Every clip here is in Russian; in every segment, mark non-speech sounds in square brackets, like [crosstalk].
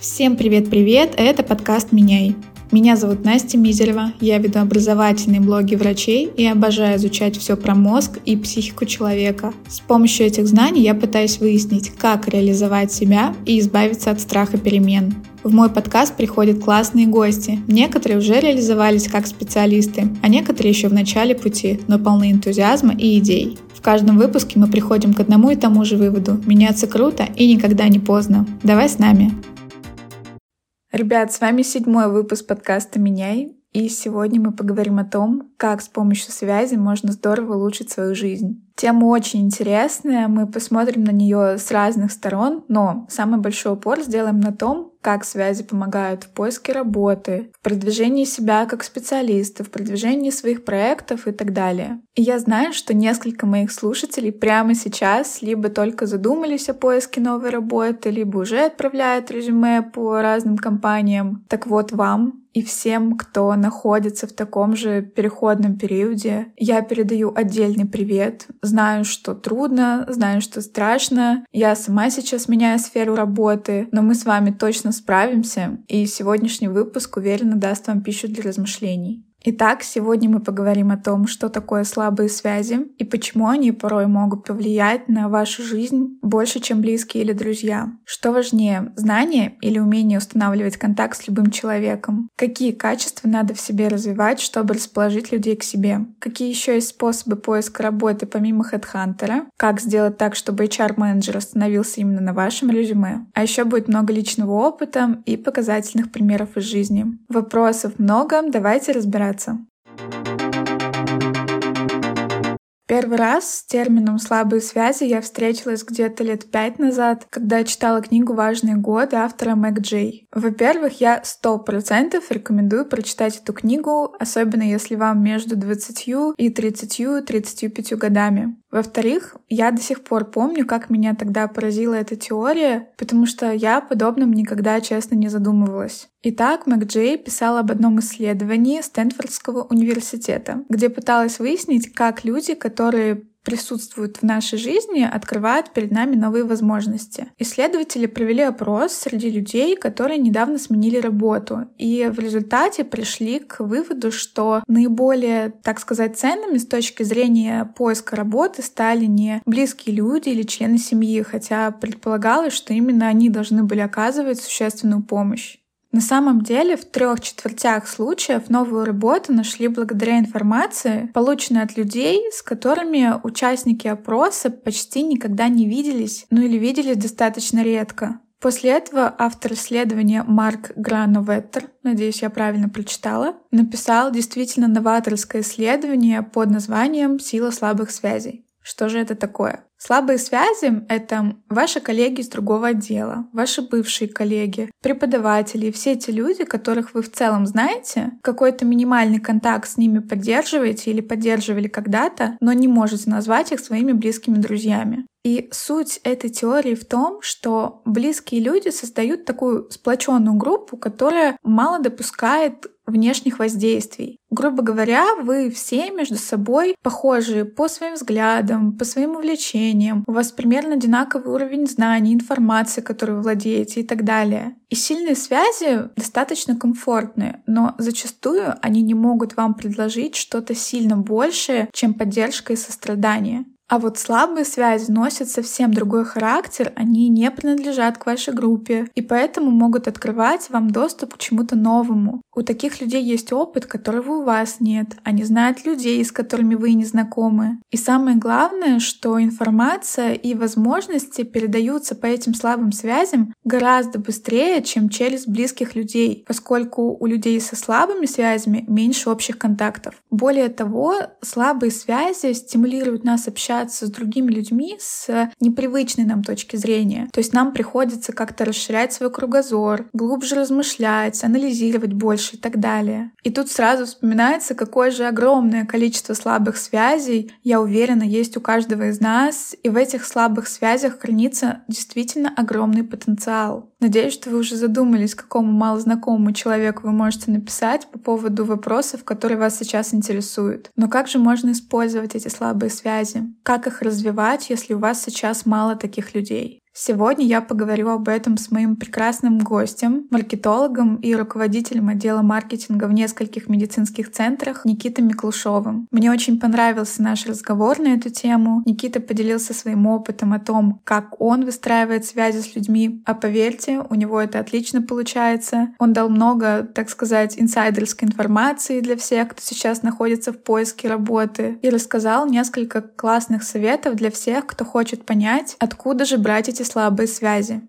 Всем привет-привет, это подкаст «Меняй». Меня зовут Настя Мизерева, я веду образовательные блоги врачей и обожаю изучать все про мозг и психику человека. С помощью этих знаний я пытаюсь выяснить, как реализовать себя и избавиться от страха перемен. В мой подкаст приходят классные гости. Некоторые уже реализовались как специалисты, а некоторые еще в начале пути, но полны энтузиазма и идей. В каждом выпуске мы приходим к одному и тому же выводу. Меняться круто и никогда не поздно. Давай с нами. Ребят, с вами седьмой выпуск подкаста «Меняй». И сегодня мы поговорим о том, как с помощью связи можно здорово улучшить свою жизнь. Тема очень интересная, мы посмотрим на нее с разных сторон, но самый большой упор сделаем на том, как связи помогают в поиске работы, в продвижении себя как специалиста, в продвижении своих проектов и так далее. И я знаю, что несколько моих слушателей прямо сейчас либо только задумались о поиске новой работы, либо уже отправляют резюме по разным компаниям. Так вот вам и всем, кто находится в таком же переходном периоде, я передаю отдельный привет. Знаю, что трудно, знаю, что страшно. Я сама сейчас меняю сферу работы, но мы с вами точно справимся, и сегодняшний выпуск уверенно даст вам пищу для размышлений. Итак, сегодня мы поговорим о том, что такое слабые связи и почему они порой могут повлиять на вашу жизнь больше, чем близкие или друзья. Что важнее, знание или умение устанавливать контакт с любым человеком? Какие качества надо в себе развивать, чтобы расположить людей к себе? Какие еще есть способы поиска работы помимо HeadHunter? Как сделать так, чтобы HR-менеджер остановился именно на вашем резюме? А еще будет много личного опыта и показательных примеров из жизни. Вопросов много, давайте разбираться разбираться. Первый раз с термином «слабые связи» я встретилась где-то лет пять назад, когда читала книгу «Важные годы» автора Мэг Джей. Во-первых, я сто процентов рекомендую прочитать эту книгу, особенно если вам между 20 и 30-35 годами. Во-вторых, я до сих пор помню, как меня тогда поразила эта теория, потому что я подобным никогда, честно, не задумывалась. Итак, Мэг Джей писал об одном исследовании Стэнфордского университета, где пыталась выяснить, как люди, которые присутствуют в нашей жизни, открывают перед нами новые возможности. Исследователи провели опрос среди людей, которые недавно сменили работу, и в результате пришли к выводу, что наиболее, так сказать, ценными с точки зрения поиска работы стали не близкие люди или члены семьи, хотя предполагалось, что именно они должны были оказывать существенную помощь. На самом деле, в трех четвертях случаев новую работу нашли благодаря информации, полученной от людей, с которыми участники опроса почти никогда не виделись, ну или виделись достаточно редко. После этого автор исследования Марк Грановеттер, надеюсь, я правильно прочитала, написал действительно новаторское исследование под названием «Сила слабых связей». Что же это такое? Слабые связи — это ваши коллеги из другого отдела, ваши бывшие коллеги, преподаватели, все эти люди, которых вы в целом знаете, какой-то минимальный контакт с ними поддерживаете или поддерживали когда-то, но не можете назвать их своими близкими друзьями. И суть этой теории в том, что близкие люди создают такую сплоченную группу, которая мало допускает внешних воздействий. Грубо говоря, вы все между собой похожи по своим взглядам, по своим увлечениям, у вас примерно одинаковый уровень знаний, информации, которой вы владеете и так далее. И сильные связи достаточно комфортные, но зачастую они не могут вам предложить что-то сильно большее, чем поддержка и сострадание. А вот слабые связи носят совсем другой характер, они не принадлежат к вашей группе, и поэтому могут открывать вам доступ к чему-то новому. У таких людей есть опыт, которого у вас нет. Они знают людей, с которыми вы не знакомы. И самое главное, что информация и возможности передаются по этим слабым связям гораздо быстрее, чем через близких людей, поскольку у людей со слабыми связями меньше общих контактов. Более того, слабые связи стимулируют нас общаться общаться с другими людьми с непривычной нам точки зрения. То есть нам приходится как-то расширять свой кругозор, глубже размышлять, анализировать больше и так далее. И тут сразу вспоминается, какое же огромное количество слабых связей, я уверена, есть у каждого из нас, и в этих слабых связях хранится действительно огромный потенциал. Надеюсь, что вы уже задумались, какому малознакомому человеку вы можете написать по поводу вопросов, которые вас сейчас интересуют. Но как же можно использовать эти слабые связи? Как их развивать, если у вас сейчас мало таких людей? Сегодня я поговорю об этом с моим прекрасным гостем, маркетологом и руководителем отдела маркетинга в нескольких медицинских центрах Никитой Миклушовым. Мне очень понравился наш разговор на эту тему. Никита поделился своим опытом о том, как он выстраивает связи с людьми. А поверьте, у него это отлично получается. Он дал много, так сказать, инсайдерской информации для всех, кто сейчас находится в поиске работы, и рассказал несколько классных советов для всех, кто хочет понять, откуда же брать эти слабые связи.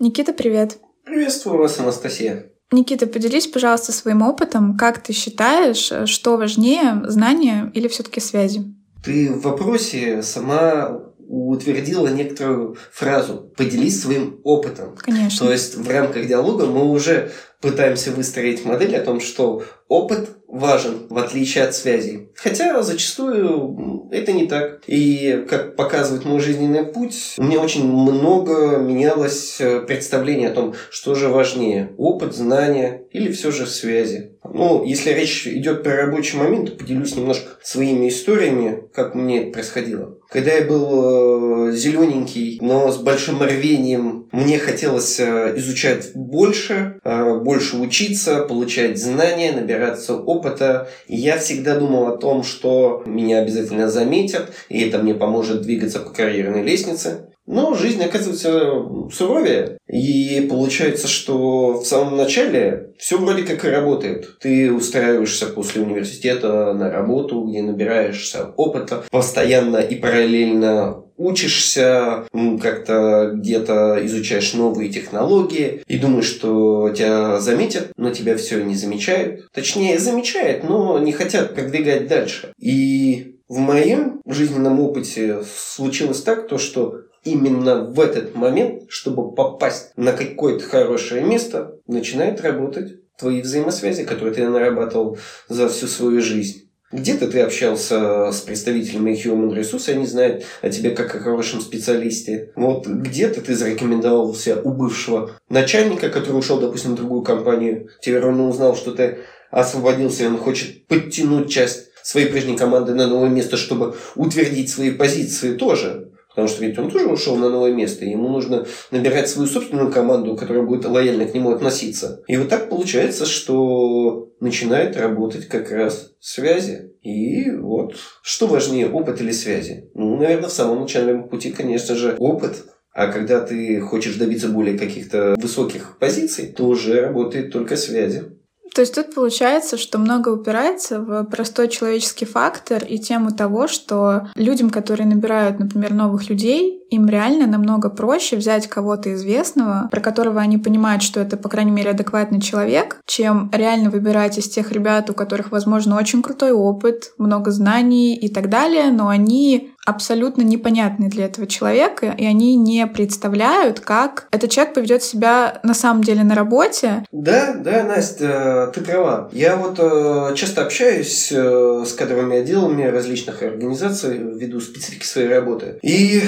Никита, привет. Приветствую вас, Анастасия. Никита, поделись, пожалуйста, своим опытом. Как ты считаешь, что важнее, знания или все-таки связи? Ты в вопросе сама утвердила некоторую фразу «поделись своим опытом». Конечно. То есть в рамках диалога мы уже пытаемся выстроить модель о том, что опыт важен, в отличие от связей. Хотя зачастую это не так. И, как показывает мой жизненный путь, у меня очень много менялось э, представление о том, что же важнее – опыт, знания или все же связи. Ну, если речь идет про рабочий момент, то поделюсь немножко своими историями, как мне это происходило. Когда я был э, зелененький, но с большим рвением, мне хотелось э, изучать больше, э, больше учиться, получать знания, набираться опыта. И я всегда думал о том, что меня обязательно заметят, и это мне поможет двигаться по карьерной лестнице. Но жизнь оказывается суровее. И получается, что в самом начале все вроде как и работает. Ты устраиваешься после университета на работу, где набираешься опыта, постоянно и параллельно учишься, как-то где-то изучаешь новые технологии и думаешь, что тебя заметят, но тебя все не замечают. Точнее, замечают, но не хотят продвигать дальше. И в моем жизненном опыте случилось так, то, что именно в этот момент, чтобы попасть на какое-то хорошее место, начинают работать твои взаимосвязи, которые ты нарабатывал за всю свою жизнь. Где-то ты общался с представителями Human Resource, они знают о тебе как о хорошем специалисте. Вот где-то ты зарекомендовался у бывшего начальника, который ушел, допустим, в другую компанию. Теперь он узнал, что ты освободился, и он хочет подтянуть часть своей прежней команды на новое место, чтобы утвердить свои позиции тоже. Потому что ведь он тоже ушел на новое место, и ему нужно набирать свою собственную команду, которая будет лояльно к нему относиться. И вот так получается, что начинает работать как раз связи. И вот, что важнее, опыт или связи? Ну, наверное, в самом начальном пути, конечно же, опыт. А когда ты хочешь добиться более каких-то высоких позиций, то уже работает только связи. То есть тут получается, что много упирается в простой человеческий фактор и тему того, что людям, которые набирают, например, новых людей, им реально намного проще взять кого-то известного, про которого они понимают, что это, по крайней мере, адекватный человек, чем реально выбирать из тех ребят, у которых, возможно, очень крутой опыт, много знаний и так далее, но они абсолютно непонятны для этого человека, и они не представляют, как этот человек поведет себя на самом деле на работе. Да, да, Настя, ты права. Я вот э, часто общаюсь э, с кадровыми отделами различных организаций ввиду специфики своей работы. И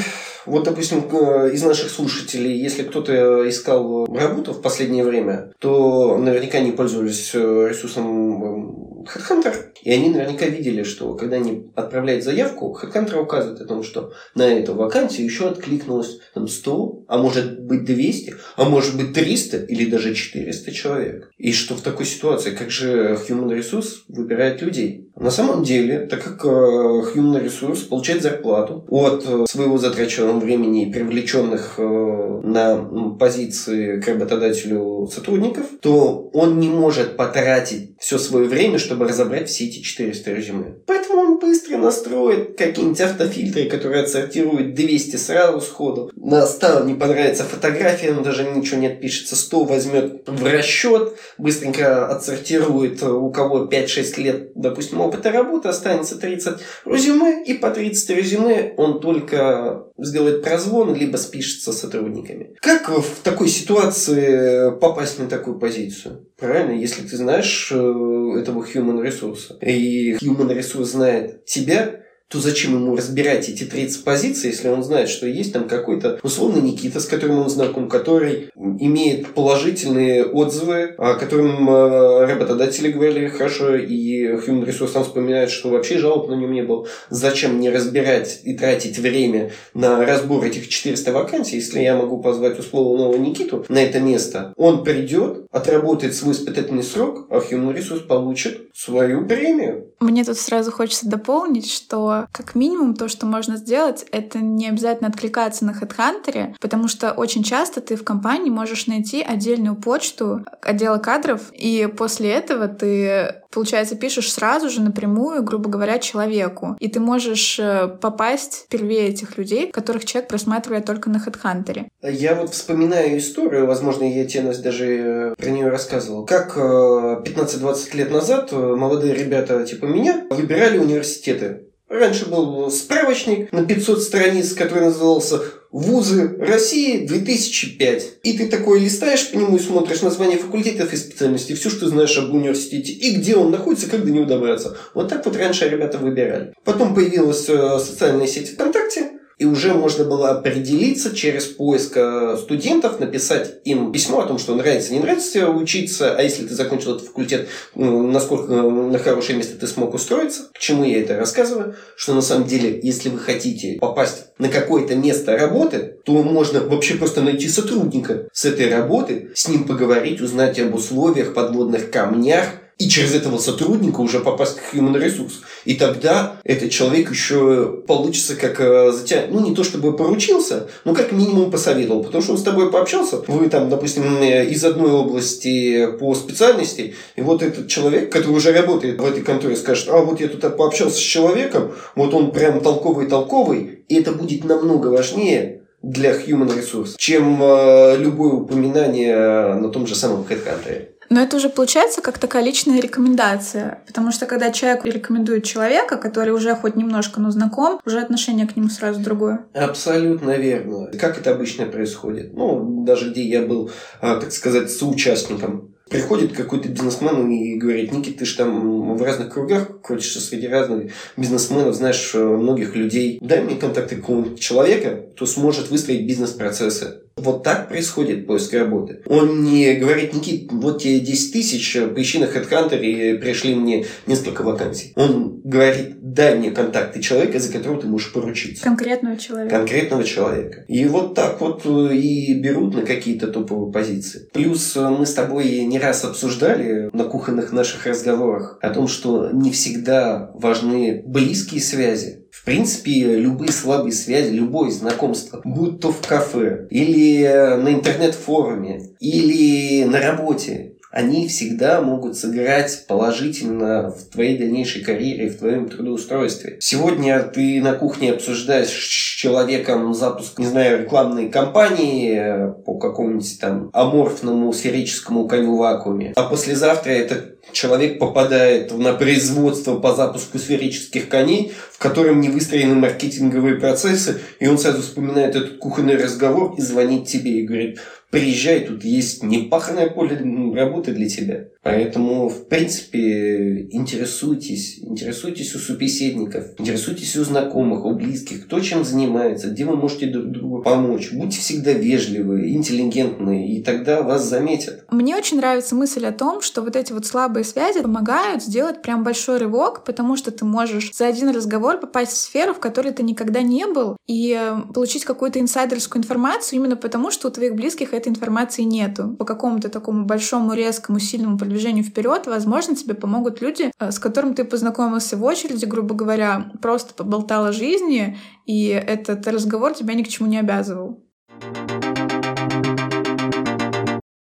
вот, допустим, из наших слушателей, если кто-то искал работу в последнее время, то наверняка не пользовались э, ресурсом Headhunter, и они наверняка видели, что когда они отправляют заявку, Headhunter указывает о том, что на эту вакансию еще откликнулось там 100, а может быть 200, а может быть 300 или даже 400 человек. И что в такой ситуации, как же Human Resource выбирает людей? На самом деле, так как э, Human Resource получает зарплату от э, своего затраченного времени и привлеченных э, на позиции к работодателю сотрудников, то он не может потратить все свое время, чтобы разобрать все эти 400 резюме. Поэтому он быстро настроит какие-нибудь автофильтры, которые отсортируют 200 сразу сходу. На 100 понравится фотография, он даже ничего не отпишется. 100 возьмет в расчет, быстренько отсортирует у кого 5-6 лет, допустим, опыта работы, останется 30 резюме, и по 30 резюме он только сделает прозвон, либо спишется с сотрудниками. Как в такой ситуации попасть на такую позицию? Правильно, если ты знаешь э, этого human resource, и human resource знает тебя, то зачем ему разбирать эти 30 позиций, если он знает, что есть там какой-то условно Никита, с которым он знаком, который имеет положительные отзывы, о котором э, работодатели говорили хорошо, и Human Resource сам вспоминает, что вообще жалоб на нем не было. Зачем мне разбирать и тратить время на разбор этих 400 вакансий, если я могу позвать условного Никиту на это место? Он придет, отработает свой испытательный срок, а Human Resource получит свою премию. Мне тут сразу хочется дополнить, что как минимум то, что можно сделать, это не обязательно откликаться на HeadHunter, потому что очень часто ты в компании можешь найти отдельную почту отдела кадров, и после этого ты, получается, пишешь сразу же напрямую, грубо говоря, человеку. И ты можешь э, попасть впервые этих людей, которых человек просматривает только на HeadHunter. Я вот вспоминаю историю, возможно, я тебе даже э, про нее рассказывал. Как 15-20 э, лет назад молодые ребята типа меня выбирали университеты. Раньше был справочник на 500 страниц, который назывался «Вузы России 2005». И ты такой листаешь по нему и смотришь название факультетов и специальностей, все, что знаешь об университете, и где он находится, как до него добраться. Вот так вот раньше ребята выбирали. Потом появилась э, социальная сеть ВКонтакте, и уже можно было определиться через поиск э, студентов, написать им письмо о том, что нравится, не нравится учиться, а если ты закончил этот факультет, насколько э, на хорошее место ты смог устроиться. К чему я это рассказываю? Что на самом деле, если вы хотите попасть на какое-то место работы, то можно вообще просто найти сотрудника с этой работы, с ним поговорить, узнать об условиях, подводных камнях, и через этого сотрудника уже попасть к human resource. И тогда этот человек еще получится как э, затя... ну не то чтобы поручился, но как минимум посоветовал, потому что он с тобой пообщался, вы там, допустим, э, из одной области по специальности, и вот этот человек, который уже работает в этой конторе, скажет, а вот я тут пообщался с человеком, вот он прям толковый-толковый, и это будет намного важнее, для human resource, чем э, любое упоминание на том же самом HeadHunter. Но это уже получается как такая личная рекомендация, потому что когда человек рекомендует человека, который уже хоть немножко, но знаком, уже отношение к нему сразу другое. Абсолютно верно. Как это обычно происходит? Ну, даже где я был, а, так сказать, соучастником Приходит какой-то бизнесмен и говорит, Никит, ты же там в разных кругах крутишься среди разных бизнесменов, знаешь э, многих людей. Дай мне контакты какого-нибудь человека, кто сможет выстроить бизнес-процессы. Вот так происходит поиск работы. Он не говорит, Никит, вот тебе 10 тысяч, поищи на HeadHunter и пришли мне несколько вакансий. Он говорит, дай мне контакты человека, за которого ты можешь поручиться. Конкретного человека. Конкретного человека. И вот так вот э, и берут на какие-то топовые позиции. Плюс э, мы с тобой не раз обсуждали на кухонных наших разговорах о том, что не всегда важны близкие связи, в принципе, любые слабые связи, любое знакомство, будь то в кафе, или на интернет-форуме, или на работе, они всегда могут сыграть положительно в твоей дальнейшей карьере, в твоем трудоустройстве. Сегодня ты на кухне обсуждаешь с человеком запуск, не знаю, рекламной кампании по какому-нибудь там аморфному сферическому коню вакууме, а послезавтра этот человек попадает на производство по запуску сферических коней, в котором не выстроены маркетинговые процессы, и он сразу вспоминает этот кухонный разговор и звонит тебе и говорит, приезжай, тут есть непаханное поле работы для тебя. Поэтому, в принципе, интересуйтесь. Интересуйтесь у собеседников, интересуйтесь у знакомых, у близких, кто чем занимается, где вы можете друг другу помочь. Будьте всегда вежливы, интеллигентны, и тогда вас заметят. Мне очень нравится мысль о том, что вот эти вот слабые связи помогают сделать прям большой рывок, потому что ты можешь за один разговор попасть в сферу, в которой ты никогда не был, и получить какую-то инсайдерскую информацию именно потому, что у твоих близких этой информации нету. По какому-то такому большому, резкому, сильному продвижению вперед, возможно, тебе помогут люди, э, с которыми ты познакомился в очереди, грубо говоря, просто поболтал о жизни, и этот разговор тебя ни к чему не обязывал.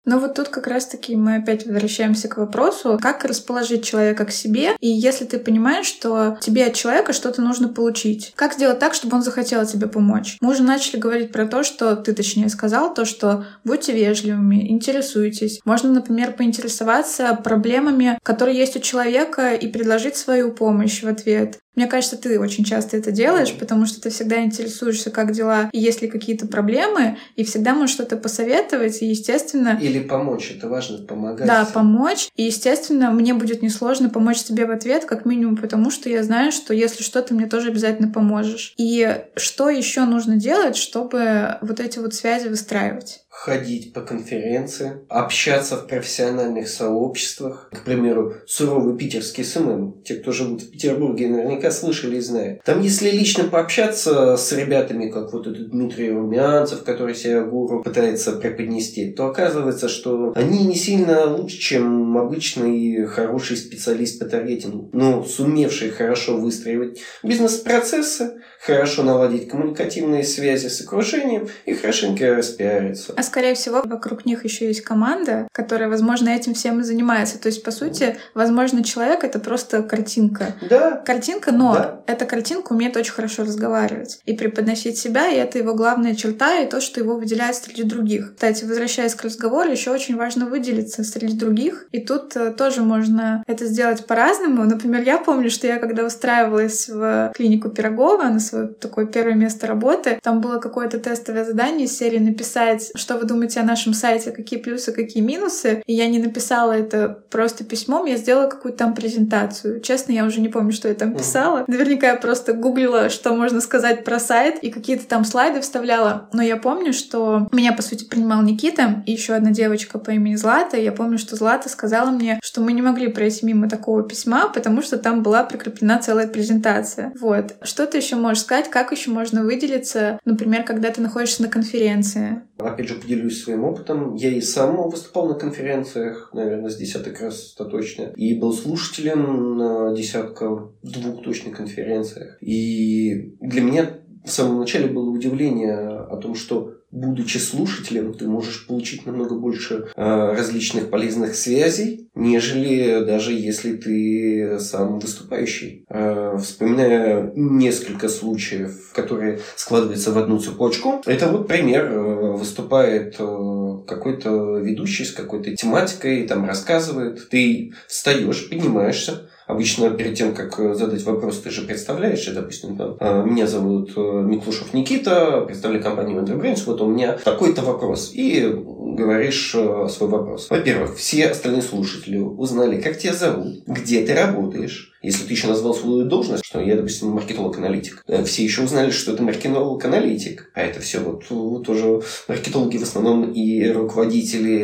Но вот тут как раз-таки мы опять возвращаемся к вопросу, как расположить человека к себе, и если ты понимаешь, что тебе от человека что-то нужно получить, как сделать так, чтобы он захотел тебе помочь? Мы уже начали говорить про то, что ты точнее сказал, то, что будьте вежливыми, интересуйтесь. Можно, например, поинтересоваться проблемами, которые есть у человека, и предложить свою помощь в ответ. Мне кажется, ты очень часто это делаешь, потому что ты всегда интересуешься, как дела, и есть ли какие-то проблемы, и всегда можешь что-то посоветовать, и, естественно... Или или помочь, это важно, помогать. Да, помочь. И, естественно, мне будет несложно помочь тебе в ответ, как минимум потому, что я знаю, что если что, ты мне тоже обязательно поможешь. И что еще нужно делать, чтобы вот эти вот связи выстраивать? Ходить по конференциям, общаться в профессиональных сообществах. К примеру, суровый питерский SMM. Те, кто живут в Петербурге, наверняка слышали и знают. Там, если лично пообщаться с ребятами, как вот этот Дмитрий Румянцев, который себя гуру пытается преподнести, то оказывается, что они не сильно лучше, чем обычный хороший специалист по таргетингу, но сумевший хорошо выстраивать бизнес-процессы, хорошо наладить коммуникативные связи с окружением и хорошенько распиариться. А скорее всего, вокруг них еще есть команда, которая, возможно, этим всем и занимается. То есть, по сути, возможно, человек — это просто картинка. Да. Картинка, но да. эта картинка умеет очень хорошо разговаривать и преподносить себя, и это его главная черта, и то, что его выделяет среди других. Кстати, возвращаясь к разговору, еще очень важно выделиться среди других, и тут э, тоже можно это сделать по-разному. Например, я помню, что я когда устраивалась в клинику Пирогова на свое такое первое место работы, там было какое-то тестовое задание из серии написать, что вы думаете о нашем сайте, какие плюсы, какие минусы. И я не написала это просто письмом, я сделала какую-то там презентацию. Честно, я уже не помню, что я там писала. Наверняка я просто гуглила, что можно сказать про сайт, и какие-то там слайды вставляла. Но я помню, что меня, по сути, принимал Никита и еще одна девочка по имени Злата. Я помню, что Злата сказала мне, что мы не могли пройти мимо такого письма, потому что там была прикреплена целая презентация. Вот. Что ты еще можешь сказать, как еще можно выделиться, например, когда ты находишься на конференции? Опять же, поделюсь своим опытом. Я и сам выступал на конференциях, наверное, с десяток раз точно. И был слушателем на десятка двух точно конференциях. И для меня в самом начале было удивление о том, что будучи слушателем, ты можешь получить намного больше э, различных полезных связей, нежели даже если ты сам выступающий. Э, вспоминая несколько случаев, которые складываются в одну цепочку, это вот пример. Э, выступает э, какой-то ведущий с какой-то тематикой, там рассказывает, ты встаешь, поднимаешься, Обычно перед тем, как э, задать вопрос, ты же представляешь, допустим, там, «А, меня зовут э, Миклушев Никита, представляю компанию Enterbrains, вот у меня такой-то вопрос. И говоришь э, свой вопрос. Во-первых, все остальные слушатели узнали, как тебя зовут, где ты работаешь, если ты еще назвал свою должность, что я, допустим, маркетолог-аналитик, все еще узнали, что это маркетолог-аналитик. А это все вот, вот тоже маркетологи в основном и руководители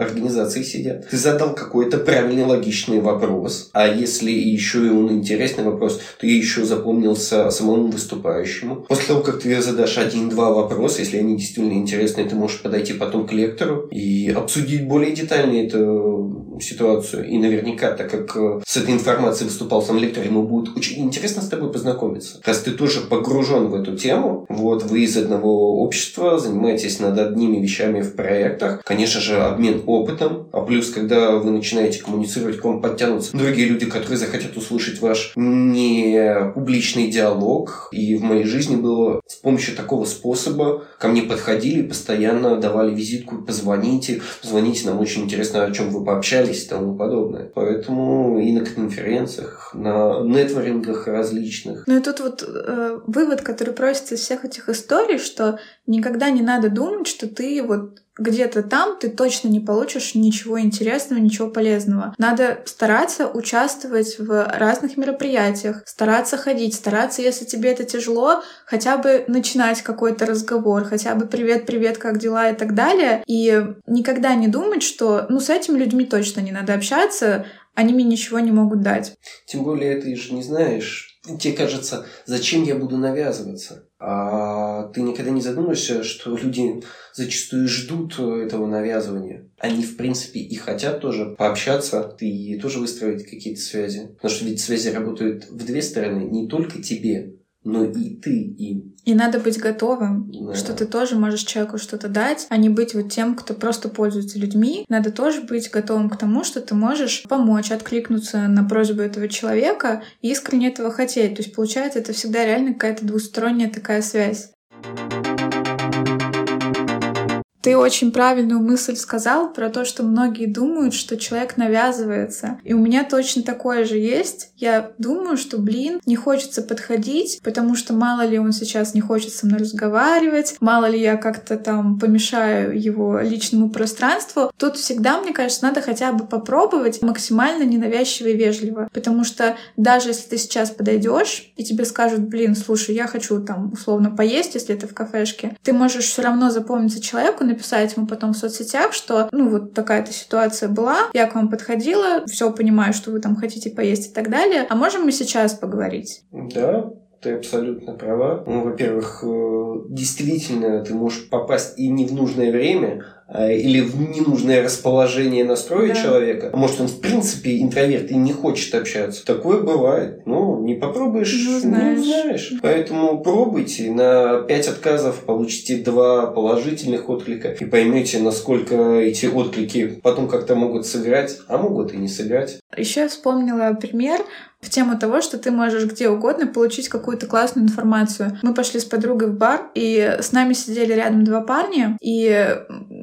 организации сидят. Ты задал какой-то правильный, логичный вопрос. А если еще и он интересный вопрос, то я еще запомнился самому выступающему. После того, как ты задашь один-два вопроса, если они действительно интересны, ты можешь подойти потом к лектору и обсудить более детально эту ситуацию. И наверняка, так как э, с этой информацией выступал сам лектор, ему будет очень интересно с тобой познакомиться. Раз ты тоже погружен в эту тему, вот вы из одного общества занимаетесь над одними вещами в проектах, конечно же, обмен опытом, а плюс, когда вы начинаете коммуницировать, к вам подтянутся другие люди, которые захотят услышать ваш не публичный диалог. И в моей жизни было с помощью такого способа ко мне подходили, постоянно давали визитку, позвоните, позвоните, нам очень интересно, о чем вы пообщались и тому подобное. Поэтому и на конференциях, на нетворингах различных. Ну и тут вот э, вывод, который просится из всех этих историй, что никогда не надо думать, что ты вот где-то там ты точно не получишь ничего интересного, ничего полезного. Надо стараться участвовать в разных мероприятиях, стараться ходить, стараться, если тебе это тяжело, хотя бы начинать какой-то разговор, хотя бы привет-привет, как дела и так далее. И никогда не думать, что ну с этими людьми точно не надо общаться, они мне ничего не могут дать. Тем более ты же не знаешь, тебе кажется, зачем я буду навязываться? А ты никогда не задумаешься, что люди зачастую ждут этого навязывания. Они, в принципе, и хотят тоже пообщаться и тоже выстроить какие-то связи. Потому что ведь связи работают в две стороны. Не только тебе, но и ты им. И надо быть готовым, да. что ты тоже можешь человеку что-то дать, а не быть вот тем, кто просто пользуется людьми. Надо тоже быть готовым к тому, что ты можешь помочь, откликнуться на просьбу этого человека и искренне этого хотеть. То есть, получается, это всегда реально какая-то двусторонняя такая связь. Ты очень правильную мысль сказал про то, что многие думают, что человек навязывается. И у меня точно такое же есть. Я думаю, что, блин, не хочется подходить, потому что мало ли он сейчас не хочет со мной разговаривать, мало ли я как-то там помешаю его личному пространству. Тут всегда, мне кажется, надо хотя бы попробовать максимально ненавязчиво и вежливо. Потому что даже если ты сейчас подойдешь и тебе скажут, блин, слушай, я хочу там условно поесть, если это в кафешке, ты можешь все равно запомниться человеку, написать ему потом в соцсетях, что, ну, вот такая-то ситуация была, я к вам подходила, все понимаю, что вы там хотите поесть и так далее, а можем мы сейчас поговорить? Да, ты абсолютно права. Ну, во-первых, э, действительно, ты можешь попасть и не в нужное время, или в ненужное расположение настроя да. человека. А может, он в принципе интроверт и не хочет общаться. Такое бывает. Ну, не попробуешь, не узнаешь. Не узнаешь. Поэтому пробуйте. На 5 отказов получите 2 положительных отклика и поймете, насколько эти отклики потом как-то могут сыграть, а могут и не сыграть. Еще я вспомнила пример в тему того, что ты можешь где угодно получить какую-то классную информацию. Мы пошли с подругой в бар, и с нами сидели рядом два парня, и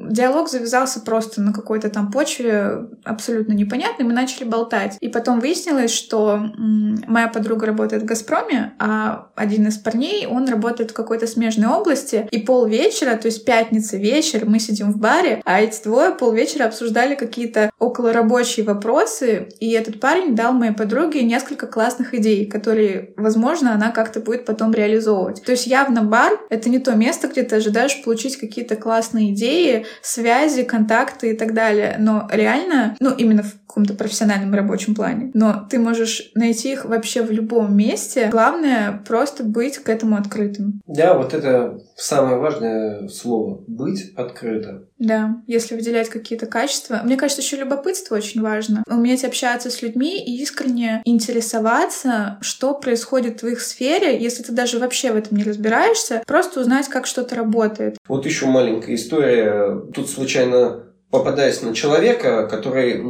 диалог завязался просто на какой-то там почве абсолютно непонятной, мы начали болтать. И потом выяснилось, что моя подруга работает в «Газпроме», а один из парней, он работает в какой-то смежной области, и полвечера, то есть пятница вечер, мы сидим в баре, а эти двое полвечера обсуждали какие-то околорабочие вопросы, и этот парень дал моей подруге несколько классных идей, которые, возможно, она как-то будет потом реализовывать. То есть явно бар — это не то место, где ты ожидаешь получить какие-то классные идеи, связи, контакты и так далее. Но реально, ну, именно в каком-то профессиональном рабочем плане. Но ты можешь найти их вообще в любом месте. Главное просто быть к этому открытым. Да, вот это самое важное слово — быть открытым. Да, если выделять какие-то качества. Мне кажется, еще любопытство очень важно. Уметь общаться с людьми и искренне интересоваться, что происходит в их сфере, если ты даже вообще в этом не разбираешься, просто узнать, как что-то работает. Вот еще маленькая история. Тут случайно попадаясь на человека, который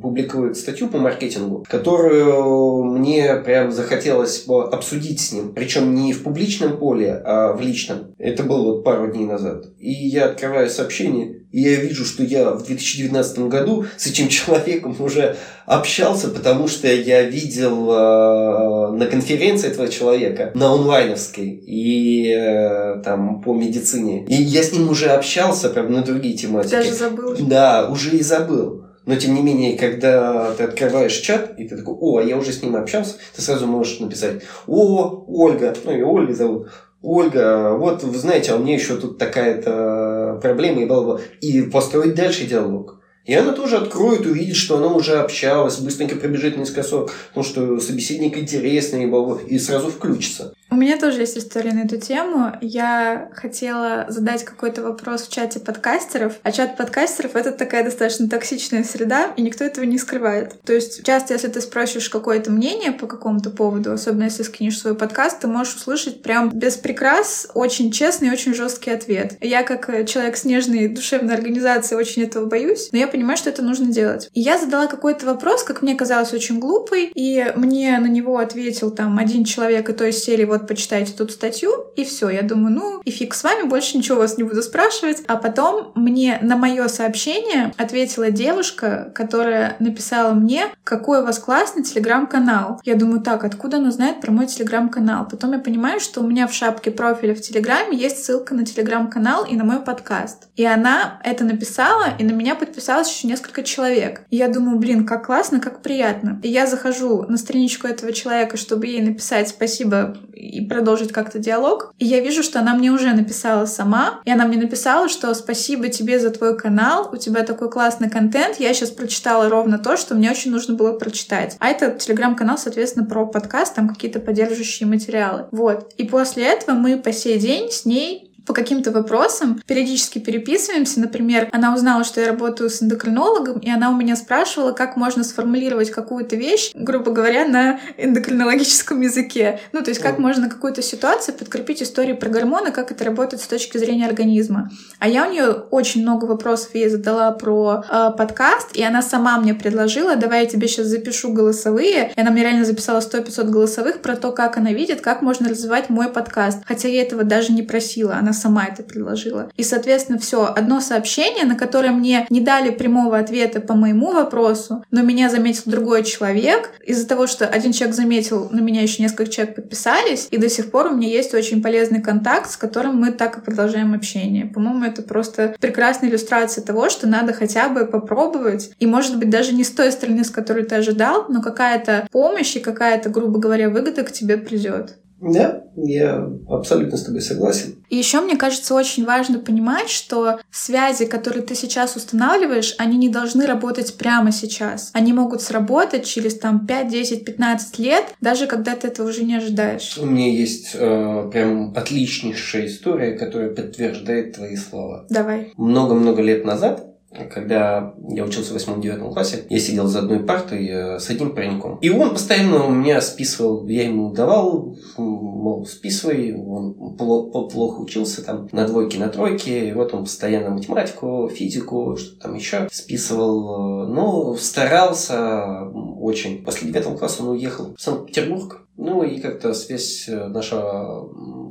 публикует статью по маркетингу, которую мне прям захотелось обсудить с ним. Причем не в публичном поле, а в личном. Это было вот пару дней назад. И я открываю сообщение, и я вижу, что я в 2019 году с этим [laughs] человеком уже общался, потому что я видел э, на конференции этого человека, на онлайновской, и э, там по медицине. И я с ним уже общался прям на другие тематики. Даже забыл. Да, уже и забыл. Но тем не менее, когда ты открываешь чат, и ты такой, о, я уже с ним общался, ты сразу можешь написать, о, Ольга, ну и Ольга зовут, Ольга, вот вы знаете, а у меня еще тут такая-то проблема и бла-бла. И построить дальше диалог. И она тоже откроет, увидит, что она уже общалась, быстренько пробежит наискосок, потому что собеседник интересный, и сразу включится. У меня тоже есть история на эту тему. Я хотела задать какой-то вопрос в чате подкастеров, а чат подкастеров — это такая достаточно токсичная среда, и никто этого не скрывает. То есть часто, если ты спросишь какое-то мнение по какому-то поводу, особенно если скинешь свой подкаст, ты можешь услышать прям без прикрас очень честный и очень жесткий ответ. Я, как человек с нежной душевной организацией, очень этого боюсь, но я понимаю, что это нужно делать. И я задала какой-то вопрос, как мне казалось, очень глупый, и мне на него ответил там один человек, и то из серии вот почитайте тут статью, и все. Я думаю, ну и фиг с вами, больше ничего вас не буду спрашивать. А потом мне на мое сообщение ответила девушка, которая написала мне, какой у вас классный телеграм-канал. Я думаю, так, откуда она знает про мой телеграм-канал? Потом я понимаю, что у меня в шапке профиля в телеграме есть ссылка на телеграм-канал и на мой подкаст. И она это написала, и на меня подписалась еще несколько человек. И я думаю, блин, как классно, как приятно. И я захожу на страничку этого человека, чтобы ей написать спасибо и продолжить как-то диалог. И я вижу, что она мне уже написала сама. И она мне написала, что спасибо тебе за твой канал, у тебя такой классный контент. Я сейчас прочитала ровно то, что мне очень нужно было прочитать. А это телеграм-канал, соответственно, про подкаст, там какие-то поддерживающие материалы. Вот. И после этого мы по сей день с ней по каким-то вопросам, периодически переписываемся. Например, она узнала, что я работаю с эндокринологом, и она у меня спрашивала, как можно сформулировать какую-то вещь, грубо говоря, на эндокринологическом языке. Ну, то есть, как можно какую-то ситуацию подкрепить историей про гормоны, как это работает с точки зрения организма. А я у нее очень много вопросов ей задала про э, подкаст, и она сама мне предложила, давай я тебе сейчас запишу голосовые. И она мне реально записала 100-500 голосовых про то, как она видит, как можно развивать мой подкаст. Хотя я этого даже не просила. Она сама это предложила. И, соответственно, все, одно сообщение, на которое мне не дали прямого ответа по моему вопросу, но меня заметил другой человек. Из-за того, что один человек заметил, на меня еще несколько человек подписались, и до сих пор у меня есть очень полезный контакт, с которым мы так и продолжаем общение. По-моему, это просто прекрасная иллюстрация того, что надо хотя бы попробовать, и, может быть, даже не с той стороны, с которой ты ожидал, но какая-то помощь и какая-то, грубо говоря, выгода к тебе придет. Да, я абсолютно с тобой согласен. И еще мне кажется очень важно понимать, что связи, которые ты сейчас устанавливаешь, они не должны работать прямо сейчас. Они могут сработать через там 5, 10, 15 лет, даже когда ты этого уже не ожидаешь. У меня есть э, прям отличнейшая история, которая подтверждает твои слова. Давай. Много-много лет назад когда я учился в восьмом-девятом классе, я сидел за одной партой э, с одним пареньком. И он постоянно у меня списывал, я ему давал, мол, списывай, он плохо учился там на двойке, на тройке, и вот он постоянно математику, физику, что там еще списывал. Ну, старался очень. После девятого класса он уехал в Санкт-Петербург, ну и как-то связь э, наша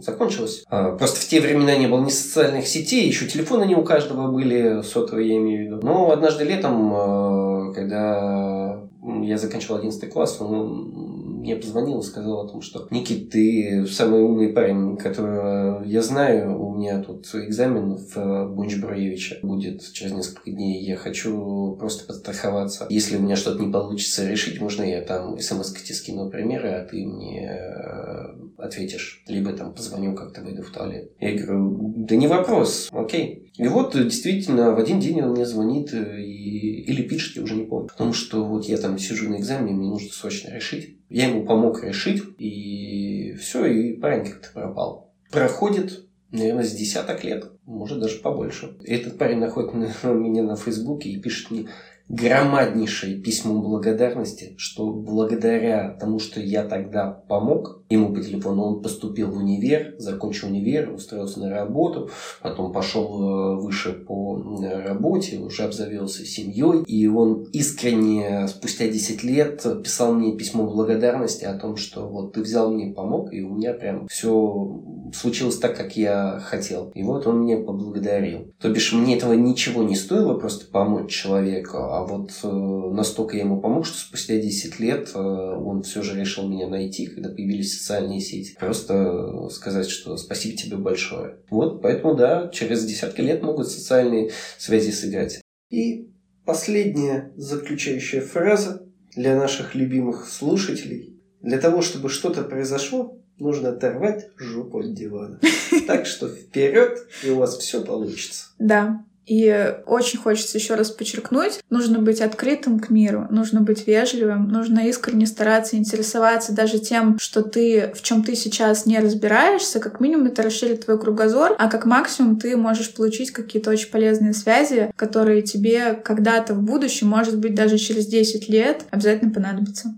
закончилась. А, просто в те времена не было ни социальных сетей, еще телефоны не у каждого были, сотовые я имею в виду. Но однажды летом, э, когда я заканчивал 11 класс, он мне позвонил и сказал о том, что Никит, ты самый умный парень, которого я знаю. Меня тут экзамен в Бунч-Бруевича будет через несколько дней. Я хочу просто подстраховаться. Если у меня что-то не получится решить, можно я там смс-ки скину примеры, а ты мне э, ответишь. Либо там позвоню, как-то выйду в туалет. Я говорю, да не вопрос, окей. И вот действительно в один день он мне звонит и... или пишет, я уже не помню. Потому что вот я там сижу на экзамене, мне нужно срочно решить. Я ему помог решить, и все, и парень как-то пропал. Проходит, наверное, с десяток лет, может даже побольше. Этот парень находит меня на Фейсбуке и пишет мне, громаднейшее письмо благодарности, что благодаря тому, что я тогда помог ему по телефону, он поступил в универ, закончил универ, устроился на работу, потом пошел э, выше по работе, уже обзавелся семьей, и он искренне спустя 10 лет писал мне письмо благодарности о том, что вот ты взял мне, помог, и у меня прям все случилось так, как я хотел. И вот он мне поблагодарил. То бишь, мне этого ничего не стоило просто помочь человеку, а вот э, настолько я ему помог, что спустя 10 лет э, он все же решил меня найти, когда появились социальные сети. Просто сказать, что спасибо тебе большое. Вот, поэтому, да, через десятки лет могут социальные связи сыграть. И последняя заключающая фраза для наших любимых слушателей. Для того, чтобы что-то произошло, нужно оторвать жопу от дивана. Так что вперед, и у вас все получится. Да, и очень хочется еще раз подчеркнуть, нужно быть открытым к миру, нужно быть вежливым, нужно искренне стараться интересоваться даже тем, что ты, в чем ты сейчас не разбираешься, как минимум это расширит твой кругозор, а как максимум ты можешь получить какие-то очень полезные связи, которые тебе когда-то в будущем, может быть, даже через 10 лет обязательно понадобятся.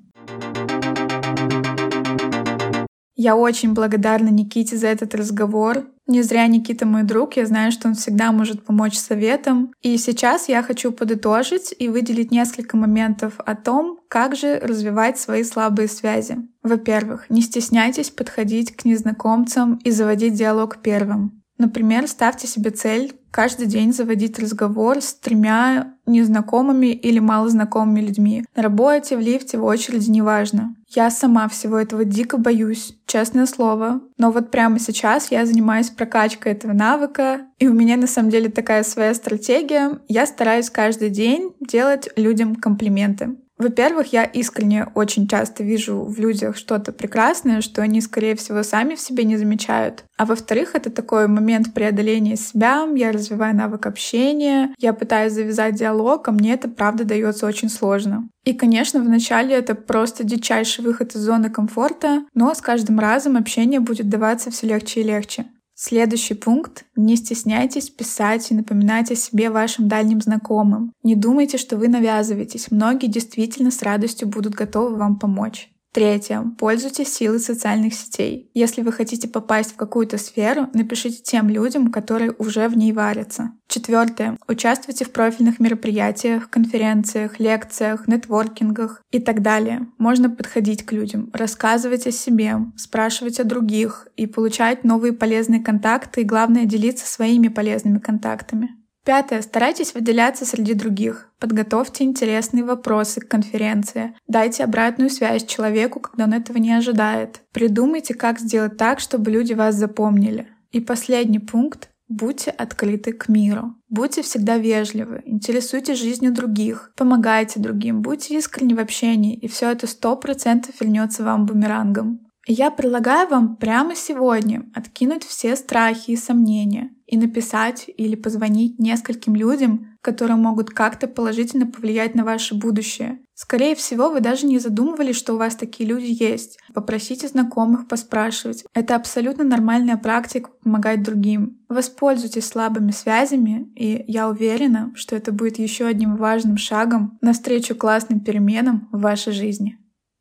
Я очень благодарна Никите за этот разговор. Не зря Никита мой друг, я знаю, что он всегда может помочь советом. И сейчас я хочу подытожить и выделить несколько моментов о том, как же развивать свои слабые связи. Во-первых, не стесняйтесь подходить к незнакомцам и заводить диалог первым. Например, ставьте себе цель каждый день заводить разговор с тремя незнакомыми или малознакомыми людьми. На работе, в лифте, в очереди, неважно. Я сама всего этого дико боюсь, честное слово. Но вот прямо сейчас я занимаюсь прокачкой этого навыка, и у меня на самом деле такая своя стратегия. Я стараюсь каждый день делать людям комплименты. Во-первых, я искренне очень часто вижу в людях что-то прекрасное, что они, скорее всего, сами в себе не замечают. А во-вторых, это такой момент преодоления себя, я развиваю навык общения, я пытаюсь завязать диалог, а мне это, правда, дается очень сложно. И, конечно, вначале это просто дичайший выход из зоны комфорта, но с каждым разом общение будет даваться все легче и легче. Следующий пункт. Не стесняйтесь писать и напоминать о себе вашим дальним знакомым. Не думайте, что вы навязываетесь. Многие действительно с радостью будут готовы вам помочь. Третье. Пользуйтесь силой социальных сетей. Если вы хотите попасть в какую-то сферу, напишите тем людям, которые уже в ней варятся. Четвертое. Участвуйте в профильных мероприятиях, конференциях, лекциях, нетворкингах и так далее. Можно подходить к людям, рассказывать о себе, спрашивать о других и получать новые полезные контакты и, главное, делиться своими полезными контактами. Пятое. Старайтесь выделяться среди других. Подготовьте интересные вопросы к конференции. Дайте обратную связь человеку, когда он этого не ожидает. Придумайте, как сделать так, чтобы люди вас запомнили. И последний пункт. Будьте открыты к миру. Будьте всегда вежливы, интересуйтесь жизнью других, помогайте другим, будьте искренни в общении, и все это сто процентов вернется вам бумерангом. Я предлагаю вам прямо сегодня откинуть все страхи и сомнения и написать или позвонить нескольким людям, которые могут как-то положительно повлиять на ваше будущее. Скорее всего, вы даже не задумывались, что у вас такие люди есть. Попросите знакомых поспрашивать. Это абсолютно нормальная практика помогать другим. Воспользуйтесь слабыми связями, и я уверена, что это будет еще одним важным шагом навстречу классным переменам в вашей жизни.